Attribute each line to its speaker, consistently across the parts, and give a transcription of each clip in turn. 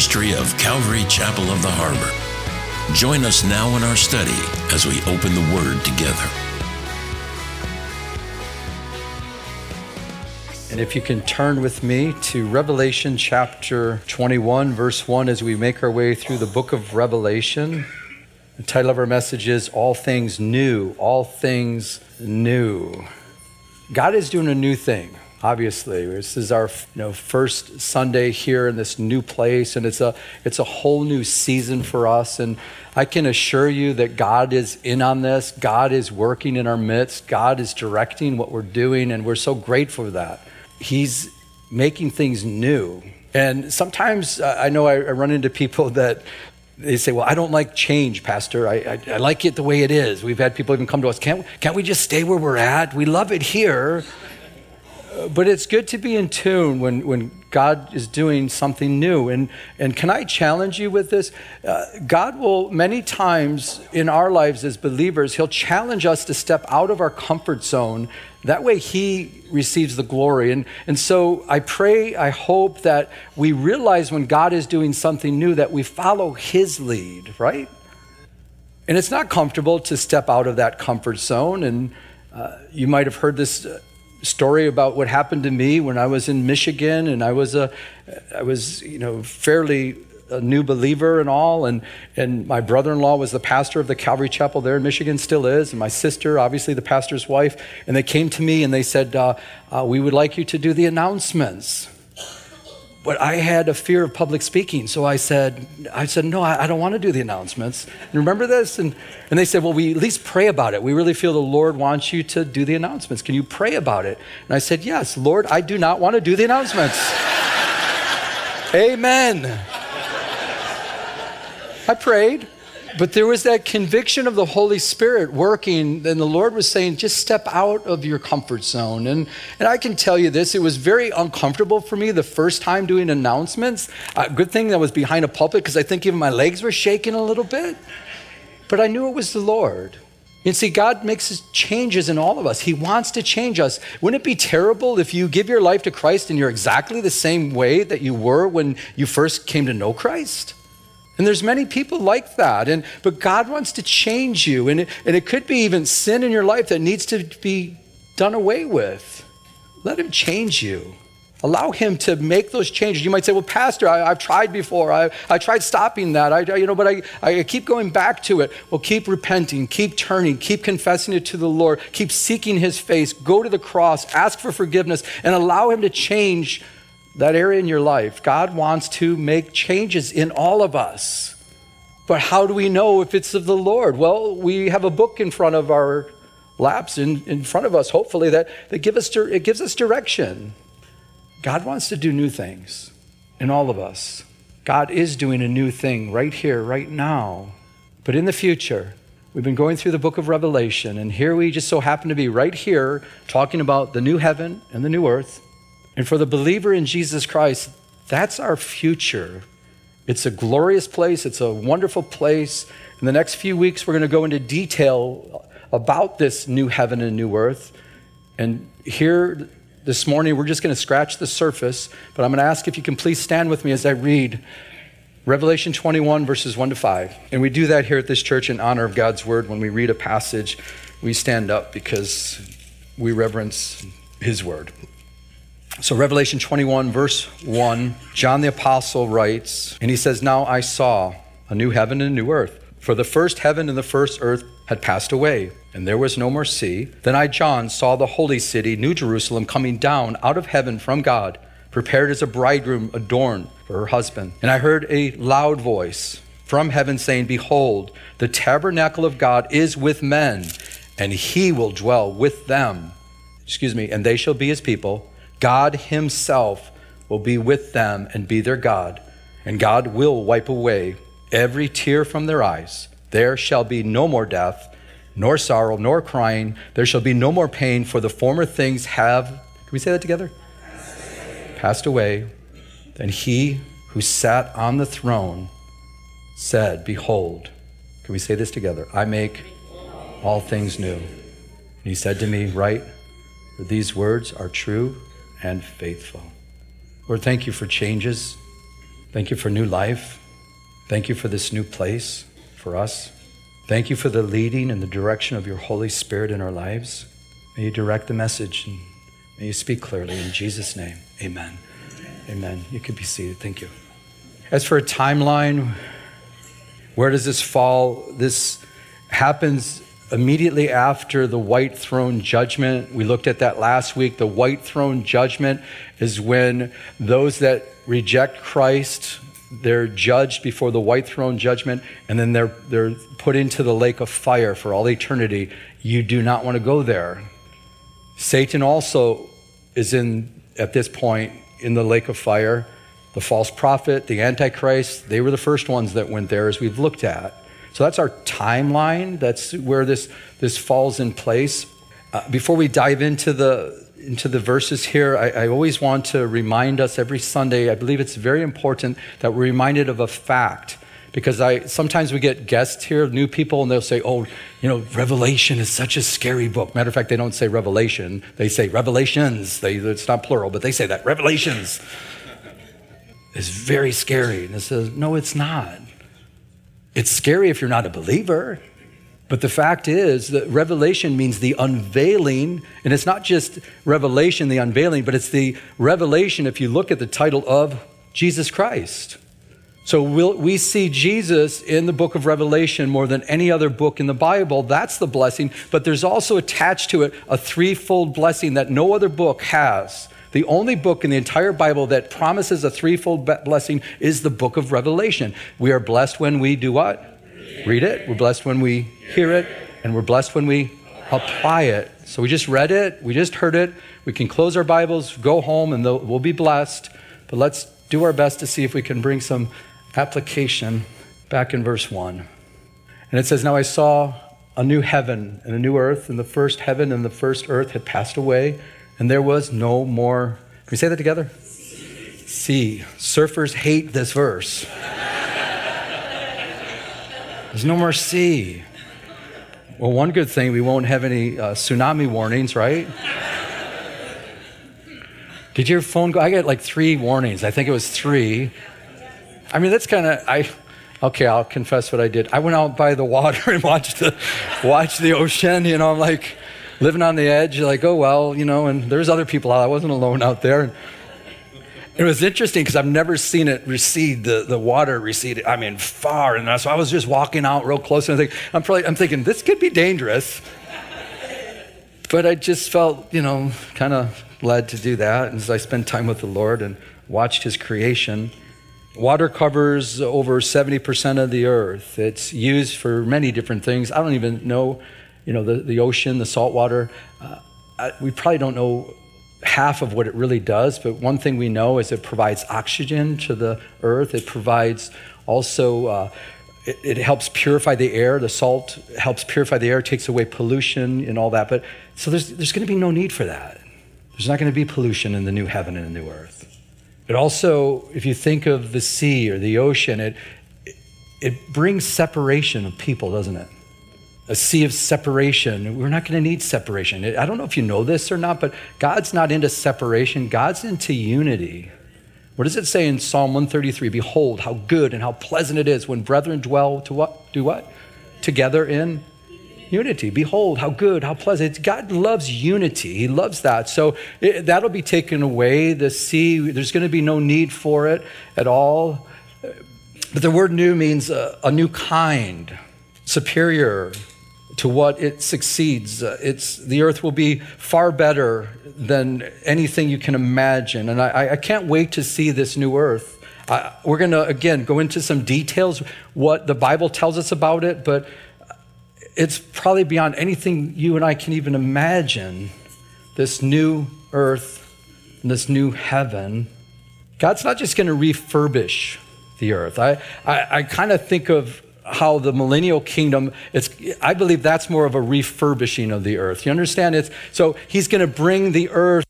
Speaker 1: ministry of Calvary Chapel of the Harbor. Join us now in our study as we open the Word together.
Speaker 2: And if you can turn with me to Revelation chapter 21, verse 1, as we make our way through the book of Revelation. The title of our message is All Things New. All Things New. God is doing a new thing obviously this is our you know first sunday here in this new place and it's a it's a whole new season for us and i can assure you that god is in on this god is working in our midst god is directing what we're doing and we're so grateful for that he's making things new and sometimes uh, i know i run into people that they say, Well, I don't like change, Pastor. I, I, I, like it the way it is. We've had people even come to us, Can't, can't we just stay where we're at? We love it here but it's good to be in tune when, when God is doing something new. And, and can I challenge you with this? Uh, God will, many times in our lives as believers, He'll challenge us to step out of our comfort zone. That way, He receives the glory. And, and so I pray, I hope that we realize when God is doing something new that we follow His lead, right? And it's not comfortable to step out of that comfort zone. And uh, you might have heard this uh, story about what happened to me when I was in Michigan, and I was a, I was you know fairly a new believer and all, and and my brother-in-law was the pastor of the Calvary Chapel there in Michigan, still is, and my sister, obviously the pastor's wife, and they came to me and they said, uh, uh, "We would like you to do the announcements." But I had a fear of public speaking. So I said, I said, no, I, I don't want to do the announcements. And remember this? And, and they said, well, we at least pray about it. We really feel the Lord wants you to do the announcements. Can you pray about it? And I said, yes, Lord, I do not want to do the announcements. Amen. I prayed. But there was that conviction of the Holy Spirit working, and the Lord was saying, just step out of your comfort zone. And, and I can tell you this, it was very uncomfortable for me the first time doing announcements. Uh, good thing that was behind a pulpit because I think even my legs were shaking a little bit. But I knew it was the Lord. And see, God makes changes in all of us. He wants to change us. Wouldn't it be terrible if you give your life to Christ and you're exactly the same way that you were when you first came to know Christ? And there's many people like that. And but God wants to change you. And it, and it could be even sin in your life that needs to be done away with. Let him change you. Allow him to make those changes. You might say, well, Pastor, I, have tried before. I, I tried stopping that. I, you know, but I, I keep going back to it. Well, keep repenting, keep turning, keep confessing it to the Lord, keep seeking his face, go to the cross, ask for forgiveness, and allow him to change that area in your life, God wants to make changes in all of us. But how do we know if it's of the Lord? Well, we have a book in front of our laps, in, in front of us, hopefully, that, that give us, it gives us direction. God wants to do new things in all of us. God is doing a new thing right here, right now. But in the future, we've been going through the book of Revelation, and here we just so happen to be right here talking about the new heaven and the new earth and for the believer in Jesus Christ, that's our future. It's a glorious place, it's a wonderful place. In the next few weeks, we're going to go into detail about this new heaven and new earth. And here this morning, we're just going to scratch the surface, but I'm going to ask if you can please stand with me as I read Revelation 21, verses 1 to 5. And we do that here at this church in honor of God's word. When we read a passage, we stand up because we reverence his word. So, Revelation 21, verse 1, John the Apostle writes, and he says, Now I saw a new heaven and a new earth. For the first heaven and the first earth had passed away, and there was no more sea. Then I, John, saw the holy city, New Jerusalem, coming down out of heaven from God, prepared as a bridegroom adorned for her husband. And I heard a loud voice from heaven saying, Behold, the tabernacle of God is with men, and he will dwell with them. Excuse me, and they shall be his people God Himself will be with them and be their God, and God will wipe away every tear from their eyes. There shall be no more death, nor sorrow, nor crying. There shall be no more pain, for the former things have, can we say that together? Passed away. Then he who sat on the throne said, Behold, can we say this together? I make all things new. And he said to me, Write, for these words are true and faithful. Lord, thank you for changes. Thank you for new life. Thank you for this new place for us. Thank you for the leading and the direction of your Holy Spirit in our lives. May you direct the message and may you speak clearly. In Jesus' name, amen. Amen. You can be seated. Thank you. As for a timeline, where does this fall? This happens immediately after the white throne judgment. We looked at that last week. The white throne judgment is when those that reject Christ, they're judged before the white throne judgment, and then they're, they're put into the lake of fire for all eternity. You do not want to go there. Satan also is in, at this point, in the lake of fire. The false prophet, the Antichrist, they were the first ones that went there, as we've looked at. So that's our timeline. That's where this, this falls in place. Uh, before we dive into the, into the verses here, I, I always want to remind us every Sunday, I believe it's very important that we're reminded of a fact because I sometimes we get guests here, new people, and they'll say, "Oh, you know, Revelation is such a scary book." Matter of fact, they don't say Revelation; they say Revelations. They, it's not plural, but they say that Revelations is very scary. And it says, "No, it's not. It's scary if you're not a believer." But the fact is that revelation means the unveiling, and it's not just revelation, the unveiling, but it's the revelation, if you look at the title of Jesus Christ. So we'll, we see Jesus in the book of Revelation more than any other book in the Bible. That's the blessing. But there's also attached to it a threefold blessing that no other book has. The only book in the entire Bible that promises a threefold blessing is the book of Revelation. We are blessed when we do what? read it, we're blessed when we hear it, and we're blessed when we apply it. So we just read it, we just heard it. We can close our Bibles, go home, and we'll be blessed. But let's do our best to see if we can bring some application back in verse 1. And it says, Now I saw a new heaven and a new earth, and the first heaven and the first earth had passed away, and there was no more. Can we say that together? Sea. Surfers hate this verse. There's no more sea. Well, one good thing, we won't have any uh, tsunami warnings, right? Did your phone go? I got like three warnings. I think it was three. I mean, that's kind of, I, okay, I'll confess what I did. I went out by the water and watched the, watched the ocean. You know, I'm like living on the edge, like, oh, well, you know, and there's other people out. I wasn't alone out there. And, it was interesting because I've never seen it recede, the, the water recede, I mean, far. And so I was just walking out real close and I think, I'm, probably, I'm thinking, this could be dangerous. But I just felt, you know, kind of led to do that. And as I spent time with the Lord and watched his creation, water covers over 70% of the earth. It's used for many different things. I don't even know, you know, the, the ocean, the salt water. Uh, we probably don't know half of what it really does, but one thing we know is it provides oxygen to the earth. It provides also, uh, it, it, helps purify the air. The salt helps purify the air, takes away pollution and all that. But so there's, there's going to be no need for that. There's not going to be pollution in the new heaven and the new earth. But also, if you think of the sea or the ocean, it, it brings separation of people, doesn't it? A sea of separation. We're not going to need separation. I don't know if you know this or not, but God's not into separation, God's into unity. What does it say in Psalm 133? Behold, how good and how pleasant it is when brethren dwell to what? Do what? Together in unity. Behold, how good, how pleasant. God loves unity. He loves that. So it, that'll be taken away. The sea, there's going to be no need for it at all. But the word new means a, a new kind, superior, to what it succeeds. Uh, it's, the earth will be far better than anything you can imagine. And I, I can't wait to see this new earth. I, we're going to, again, go into some details, what the Bible tells us about it, but it's probably beyond anything you and I can even imagine this new earth and this new heaven. God's not just going to refurbish the earth. I, I, I kind of think of how the millennial kingdom it's i believe that's more of a refurbishing of the earth you understand it's so he's going to bring the earth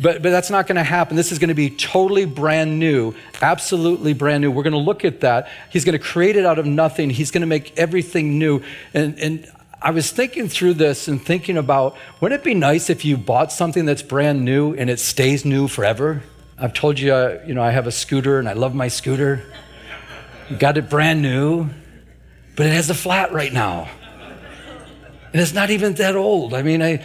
Speaker 2: but, but that's not going to happen. This is going to be totally brand new, absolutely brand new. We're going to look at that. He's going to create it out of nothing. He's going to make everything new. And, and I was thinking through this and thinking about wouldn't it be nice if you bought something that's brand new and it stays new forever? I've told you, uh, you know, I have a scooter and I love my scooter. Got it brand new, but it has a flat right now. And it's not even that old. I mean, I,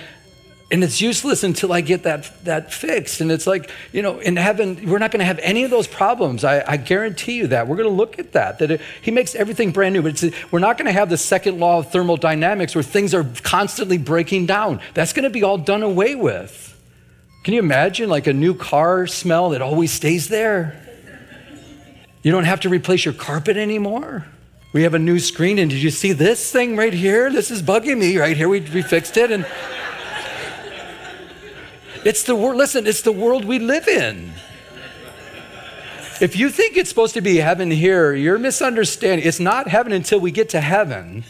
Speaker 2: and it's useless until I get that, that fixed. And it's like, you know, in heaven, we're not going to have any of those problems. I, I guarantee you that. We're going to look at that, that it, He makes everything brand new. But we're not going to have the second law of thermodynamics where things are constantly breaking down. That's going to be all done away with. Can you imagine like a new car smell that always stays there? You don't have to replace your carpet anymore. We have a new screen, and did you see this thing right here? This is bugging me right here. We, we fixed it, and it's the world. Listen, it's the world we live in. If you think it's supposed to be heaven here, you're misunderstanding. It's not heaven until we get to heaven.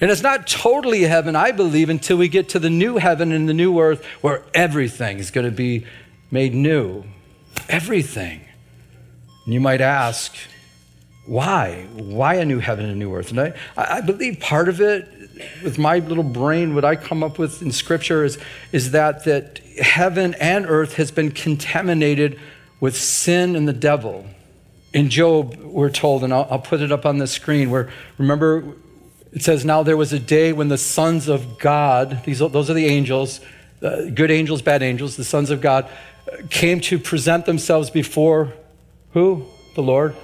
Speaker 2: And it's not totally heaven, I believe, until we get to the new heaven and the new earth where everything is going to be made new. Everything. And you might ask, why? Why a new heaven and a new earth? And I, I believe part of it, with my little brain, what I come up with in Scripture is, is that, that heaven and earth has been contaminated with sin and the devil. In Job, we're told, and I'll, I'll put it up on the screen, where remember it says, Now there was a day when the sons of God, these, those are the angels, uh, good angels, bad angels, the sons of God, came to present themselves before who? The Lord.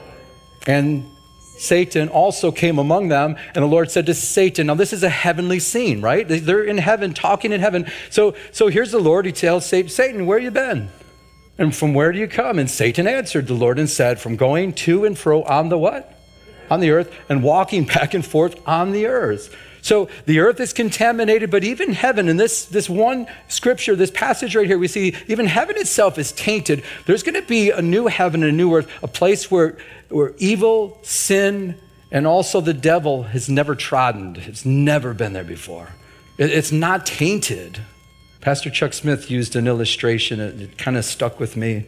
Speaker 2: And Satan also came among them, and the Lord said to Satan, Now, this is a heavenly scene, right? They're in heaven, talking in heaven. So, so here's the Lord. He tells Satan, where you been? And from where do you come? And Satan answered the Lord and said, From going to and fro on the what? on the earth and walking back and forth on the earth. So the earth is contaminated, but even heaven, in this, this one scripture, this passage right here, we see even heaven itself is tainted. There's going to be a new heaven and a new earth, a place where, where evil, sin, and also the devil has never trodden. It's never been there before. It's not tainted. Pastor Chuck Smith used an illustration, it, kind of stuck with me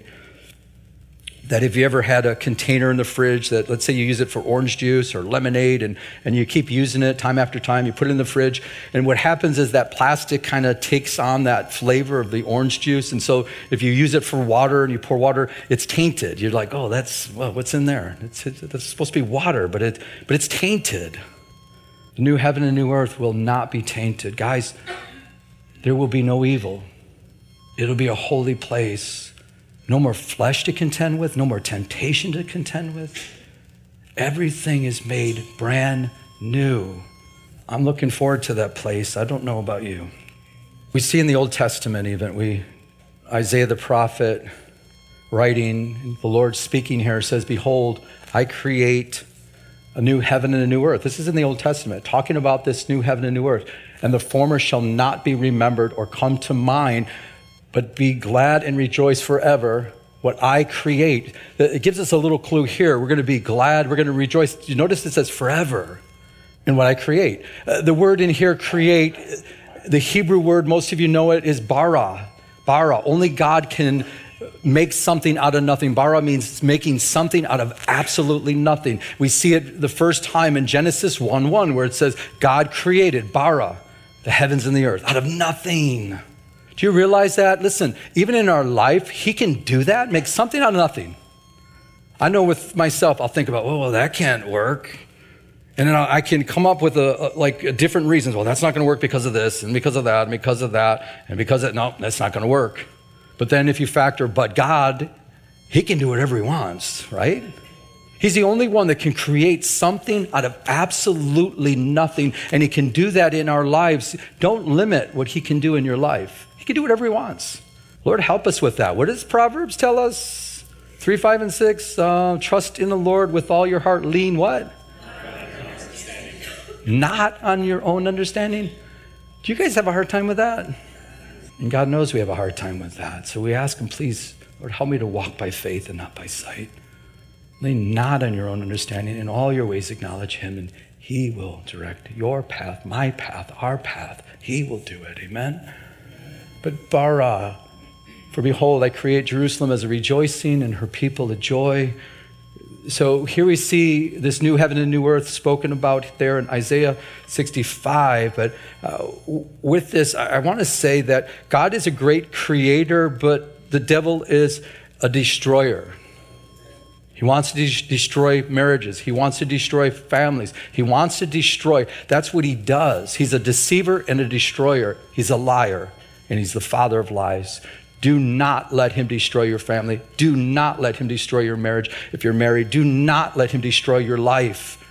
Speaker 2: that if you ever had a container in the fridge that let's say you use it for orange juice or lemonade and, and you keep using it time after time you put it in the fridge and what happens is that plastic kind of takes on that flavor of the orange juice. And so if you use it for water and you pour water it's tainted. You're like oh that's well, what's in there? It's, it's supposed to be water but, it, but it's tainted. The new heaven and new earth will not be tainted. Guys there will be no evil. It'll be a holy place no more flesh to contend with, no more temptation to contend with. Everything is made brand new. I'm looking forward to that place. I don't know about you. We see in the Old Testament, even, we, Isaiah the prophet writing, the Lord speaking here says, Behold, I create a new heaven and a new earth. This is in the Old Testament, talking about this new heaven and new earth. And the former shall not be remembered or come to mind, but be glad and rejoice forever what I create. It gives us a little clue here. We're going to be glad, we're going to rejoice. You notice it says forever in what I create. Uh, the word in here, create, the Hebrew word, most of you know it, is bara. Bara. Only God can make something out of nothing. Bara means making something out of absolutely nothing. We see it the first time in Genesis 1 1, where it says, God created bara, the heavens and the earth, out of nothing. Do you realize that? Listen, even in our life, He can do that, make something out of nothing. I know with myself, I'll think about, oh, well, that can't work. And then I can come up with a, a like different reasons. Well, that's not going to work because of this, and because of that, and because of that, and because of no, that's not going to work. But then if you factor, but God, He can do whatever He wants, right? He's the only one that can create something out of absolutely nothing, and He can do that in our lives. Don't limit what He can do in your life. He can do whatever he wants. Lord, help us with that. What does Proverbs tell us? 3, 5, and 6. Uh, trust in the Lord with all your heart. Lean what? Not on your own understanding. Do you guys have a hard time with that? And God knows we have a hard time with that. So we ask Him, please, Lord, help me to walk by faith and not by sight. Lean not on your own understanding. In all your ways, acknowledge Him, and He will direct your path, my path, our path. He will do it. Amen but bara. For behold, I create Jerusalem as a rejoicing and her people a joy. so here we see this new heaven and new earth spoken about there in Isaiah 65. But uh, with this, I, I want to say that God is a great creator, but the devil is a destroyer. He wants to de- destroy marriages. He wants to destroy families. He wants to destroy. That's what he does. He's a deceiver and a destroyer. He's a liar, and he's the father of lies. Do not let him destroy your family. Do not let him destroy your marriage if you're married. Do not let him destroy your life.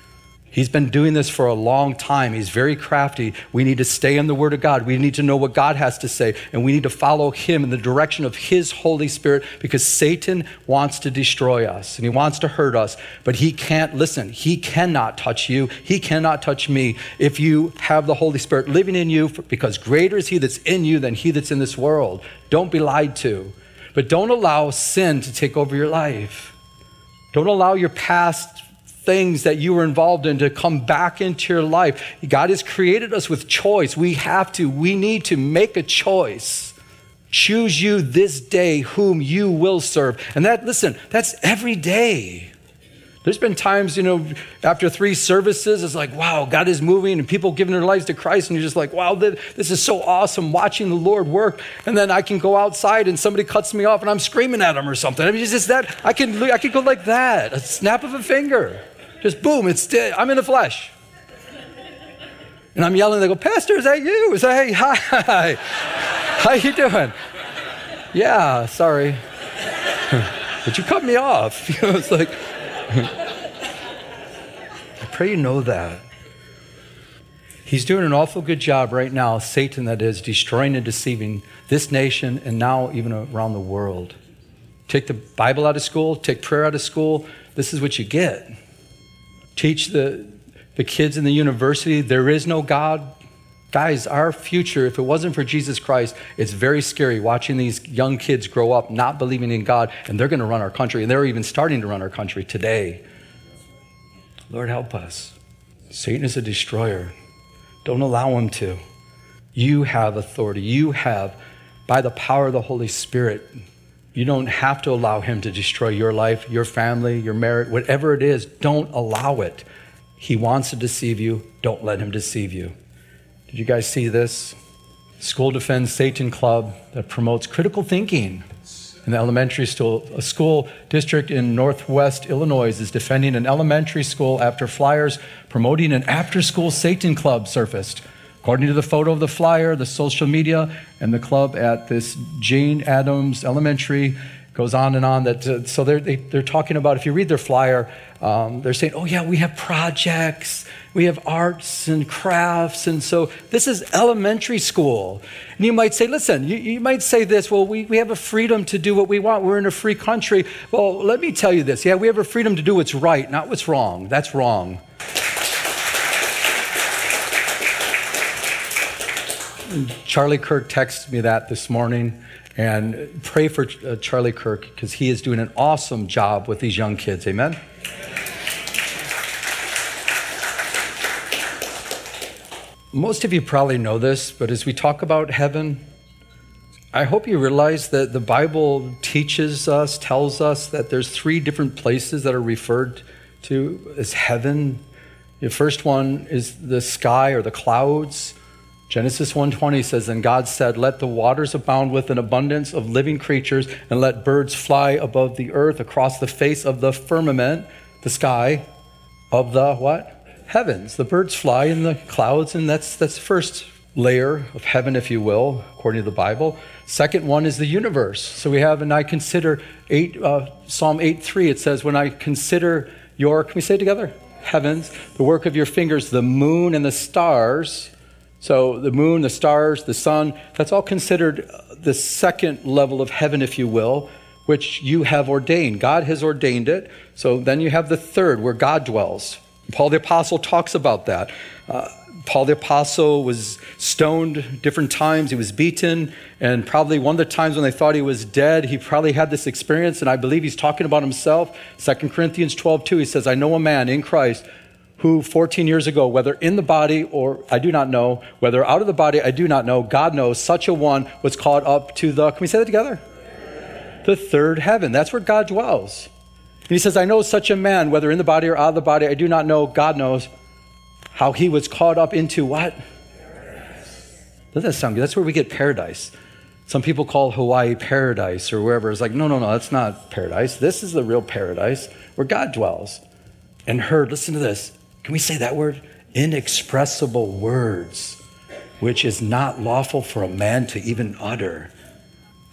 Speaker 2: He's been doing this for a long time. He's very crafty. We need to stay in the Word of God. We need to know what God has to say, and we need to follow Him in the direction of His Holy Spirit because Satan wants to destroy us and he wants to hurt us, but he can't listen. He cannot touch you. He cannot touch me if you have the Holy Spirit living in you because greater is He that's in you than He that's in this world. Don't be lied to, but don't allow sin to take over your life. Don't allow your past things that you were involved in to come back into your life. God has created us with choice. We have to, we need to make a choice. Choose you this day whom you will serve. And that, listen, that's every day. There's been times, you know, after three services, it's like, wow, God is moving and people giving their lives to Christ. And you're just like, wow, this is so awesome watching the Lord work. And then I can go outside and somebody cuts me off and I'm screaming at them or something. I mean, it's just that, I can, I can go like that, a snap of a finger. Just boom, it's dead. I'm in the flesh. And I'm yelling, they go, Pastor, is that you? Is that, hey, hi. How you doing? Yeah, sorry. but you cut me off. You know, it's like, I pray you know that. He's doing an awful good job right now, Satan, that is, destroying and deceiving this nation and now even around the world. Take the Bible out of school, take prayer out of school. This is what you get teach the, the kids in the university there is no God. Guys, our future, if it wasn't for Jesus Christ, it's very scary watching these young kids grow up not believing in God, and they're going to run our country, and they're even starting to run our country today. Lord, help us. Satan is a destroyer. Don't allow him to. You have authority. You have, by the power of the Holy Spirit, you don't have to allow him to destroy your life, your family, your marriage, whatever it is. Don't allow it. He wants to deceive you. Don't let him deceive you. Did you guys see this? School Defends Satan Club that promotes critical thinking in the elementary school. A school district in northwest Illinois is defending an elementary school after flyers promoting an after school Satan Club surfaced. According to the photo of the flyer, the social media, and the club at this Jane Addams Elementary goes on and on. That uh, so they're they, are they are talking about. If you read their flyer, um, they're saying, "Oh yeah, we have projects, we have arts and crafts, and so this is elementary school." And you might say, "Listen, you, you might say this. Well, we we have a freedom to do what we want. We're in a free country." Well, let me tell you this. Yeah, we have a freedom to do what's right, not what's wrong. That's wrong. Charlie Kirk texted me that this morning. And pray for uh, Charlie Kirk because he is doing an awesome job with these young kids. Amen? Most of you probably know this, but as we talk about heaven, I hope you realize that the Bible teaches us, tells us that there's three different places that are referred to as heaven. The first one is the sky or the clouds. Genesis 1:20 says and God said let the waters abound with an abundance of living creatures and let birds fly above the earth across the face of the firmament the sky of the what? Heavens the birds fly in the clouds and that's that's the first layer of heaven if you will according to the Bible. Second one is the universe. So we have and I consider 8 uh, Psalm 8:3 it says when I consider your can we say it together? Heavens the work of your fingers the moon and the stars so the moon, the stars, the sun, that's all considered the second level of heaven, if you will, which you have ordained. God has ordained it. So then you have the third, where God dwells. Paul the Apostle talks about that. Uh, Paul the Apostle was stoned different times. He was beaten. And probably one of the times when they thought he was dead, he probably had this experience. And I believe he's talking about himself. 2 Corinthians 12, 2, he says, I know a man in Christ who 14 years ago, whether in the body or I do not know, whether out of the body, I do not know, God knows, such a one was caught up to the, can we say that together? The third heaven. That's where God dwells. And he says, I know such a man, whether in the body or out of the body, I do not know, God knows, how he was caught up into what? Doesn't that sound good? That's where we get paradise. Some people call Hawaii paradise or wherever. It's like, no, no, no, that's not paradise. This is the real paradise where God dwells. And heard, listen to this. Can we say that word? Inexpressible words, which is not lawful for a man to even utter.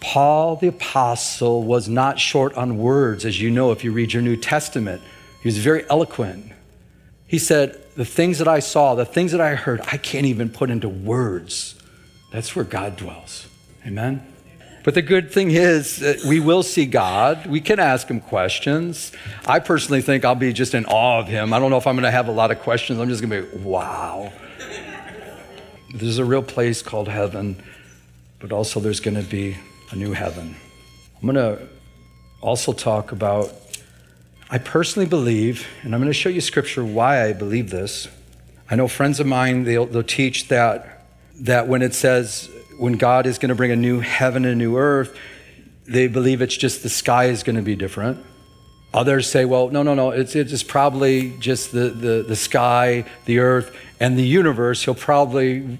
Speaker 2: Paul the Apostle was not short on words, as you know if you read your New Testament. He was very eloquent. He said, The things that I saw, the things that I heard, I can't even put into words. That's where God dwells. Amen? But the good thing is we will see God. We can ask him questions. I personally think I'll be just in awe of him. I don't know if I'm going to have a lot of questions. I'm just going to be, wow. There's a real place called heaven, but also there's going to be a new heaven. I'm going to also talk about, I personally believe, and I'm going to show you scripture why I believe this. I know friends of mine, they'll, they'll teach that, that when it says when God is going to bring a new heaven and a new earth, they believe it's just the sky is going to be different. Others say, well, no, no, no, it's, it's probably just the, the, the sky, the earth, and the universe. He'll probably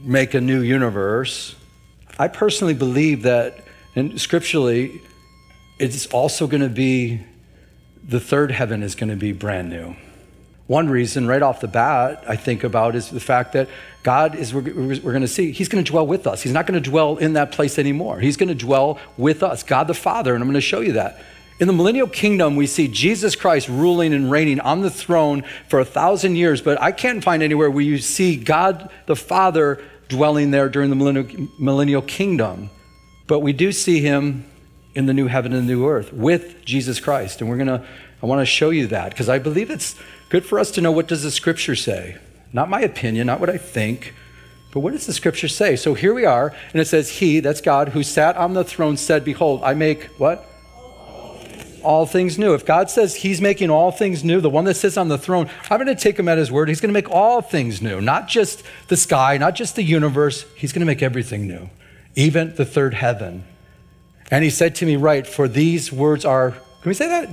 Speaker 2: make a new universe. I personally believe that, and scripturally, it's also going to be the third heaven is going to be brand new. One reason, right off the bat, I think about is the fact that God is, we're, we're going to see, He's going to dwell with us. He's not going to dwell in that place anymore. He's going to dwell with us, God the Father, and I'm going to show you that. In the millennial kingdom, we see Jesus Christ ruling and reigning on the throne for a thousand years, but I can't find anywhere where you see God the Father dwelling there during the millennial, millennial kingdom. But we do see him in the new heaven and the new earth with Jesus Christ. And we're going to, I want to show you that because I believe it's Good for us to know what does the scripture say? Not my opinion, not what I think, but what does the scripture say? So here we are, and it says, He, that's God, who sat on the throne said, Behold, I make what? All things new. If God says He's making all things new, the one that sits on the throne, I'm going to take Him at His word. He's going to make all things new, not just the sky, not just the universe. He's going to make everything new, even the third heaven. And He said to me, Write, for these words are, can we say that?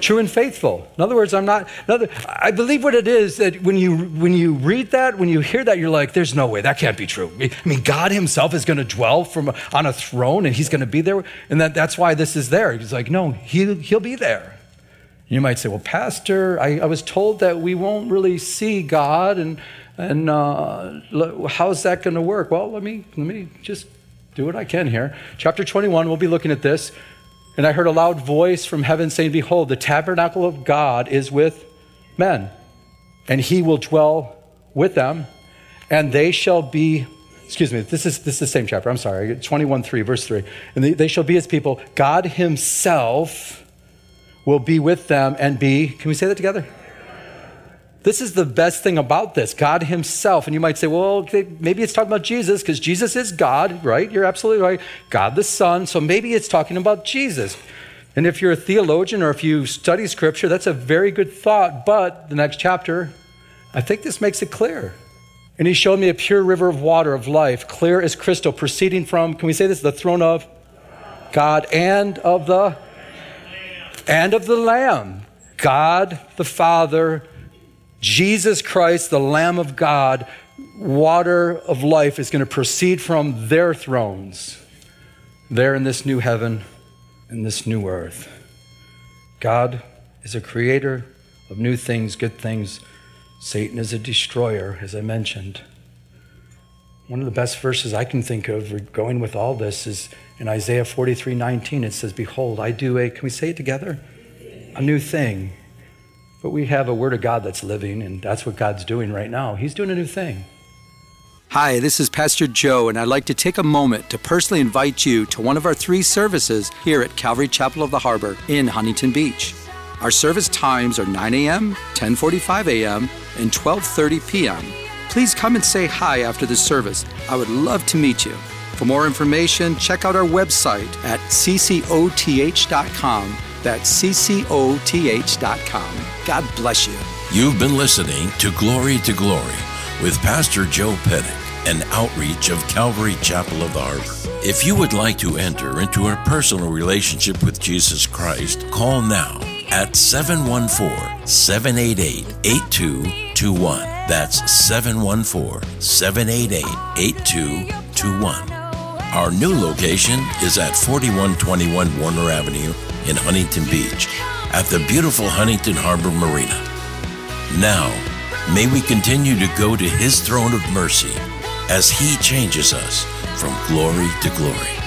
Speaker 2: True and faithful. In other words, I'm not, other, I believe what it is that when you, when you read that, when you hear that, you're like, there's no way, that can't be true. I mean, God himself is going to dwell from, on a throne and he's going to be there. And that, that's why this is there. He's like, no, he, he'll be there. You might say, well, Pastor, I, I was told that we won't really see God, and, and uh, how's that going to work? Well, let me, let me just do what I can here. Chapter 21, we'll be looking at this. And I heard a loud voice from heaven saying, Behold, the tabernacle of God is with men, and he will dwell with them, and they shall be, excuse me, this is, this is the same chapter, I'm sorry, 21 3, verse 3. And they, they shall be his people. God himself will be with them and be, can we say that together? This is the best thing about this God Himself. And you might say, well, maybe it's talking about Jesus because Jesus is God, right? You're absolutely right. God the Son. So maybe it's talking about Jesus. And if you're a theologian or if you study Scripture, that's a very good thought. But the next chapter, I think this makes it clear. And He showed me a pure river of water of life, clear as crystal, proceeding from, can we say this, the throne of God and of the and of the Lamb. God the Father Jesus Christ, the Lamb of God, water of life is going to proceed from their thrones there in this new heaven and this new earth. God is a creator of new things, good things. Satan is a destroyer, as I mentioned. One of the best verses I can think of going with all this is in Isaiah 43 19. It says, Behold, I do a, can we say it together? A new thing. But we have a Word of God that's living, and that's what God's doing right now. He's doing a new thing.
Speaker 3: Hi, this is Pastor Joe, and I'd like to take a moment to personally invite you to one of our three services here at Calvary Chapel of the Harbor in Huntington Beach. Our service times are 9 a.m., 10:45 a.m., and 12:30 p.m. Please come and say hi after the service. I would love to meet you. For more information, check out our website at ccoth.com that's ccoth.com. God bless you.
Speaker 1: You've been listening to Glory to Glory, with Pastor Joe Pettit, an outreach of Calvary Chapel of the Harbor. If you would like to enter into a personal relationship with Jesus Christ, call now at 714 788 8221. That's 714 788 8221. Our new location is at 4121 Warner Avenue in Huntington Beach at the beautiful Huntington Harbor Marina. Now, may we continue to go to His throne of mercy as He changes us from glory to glory.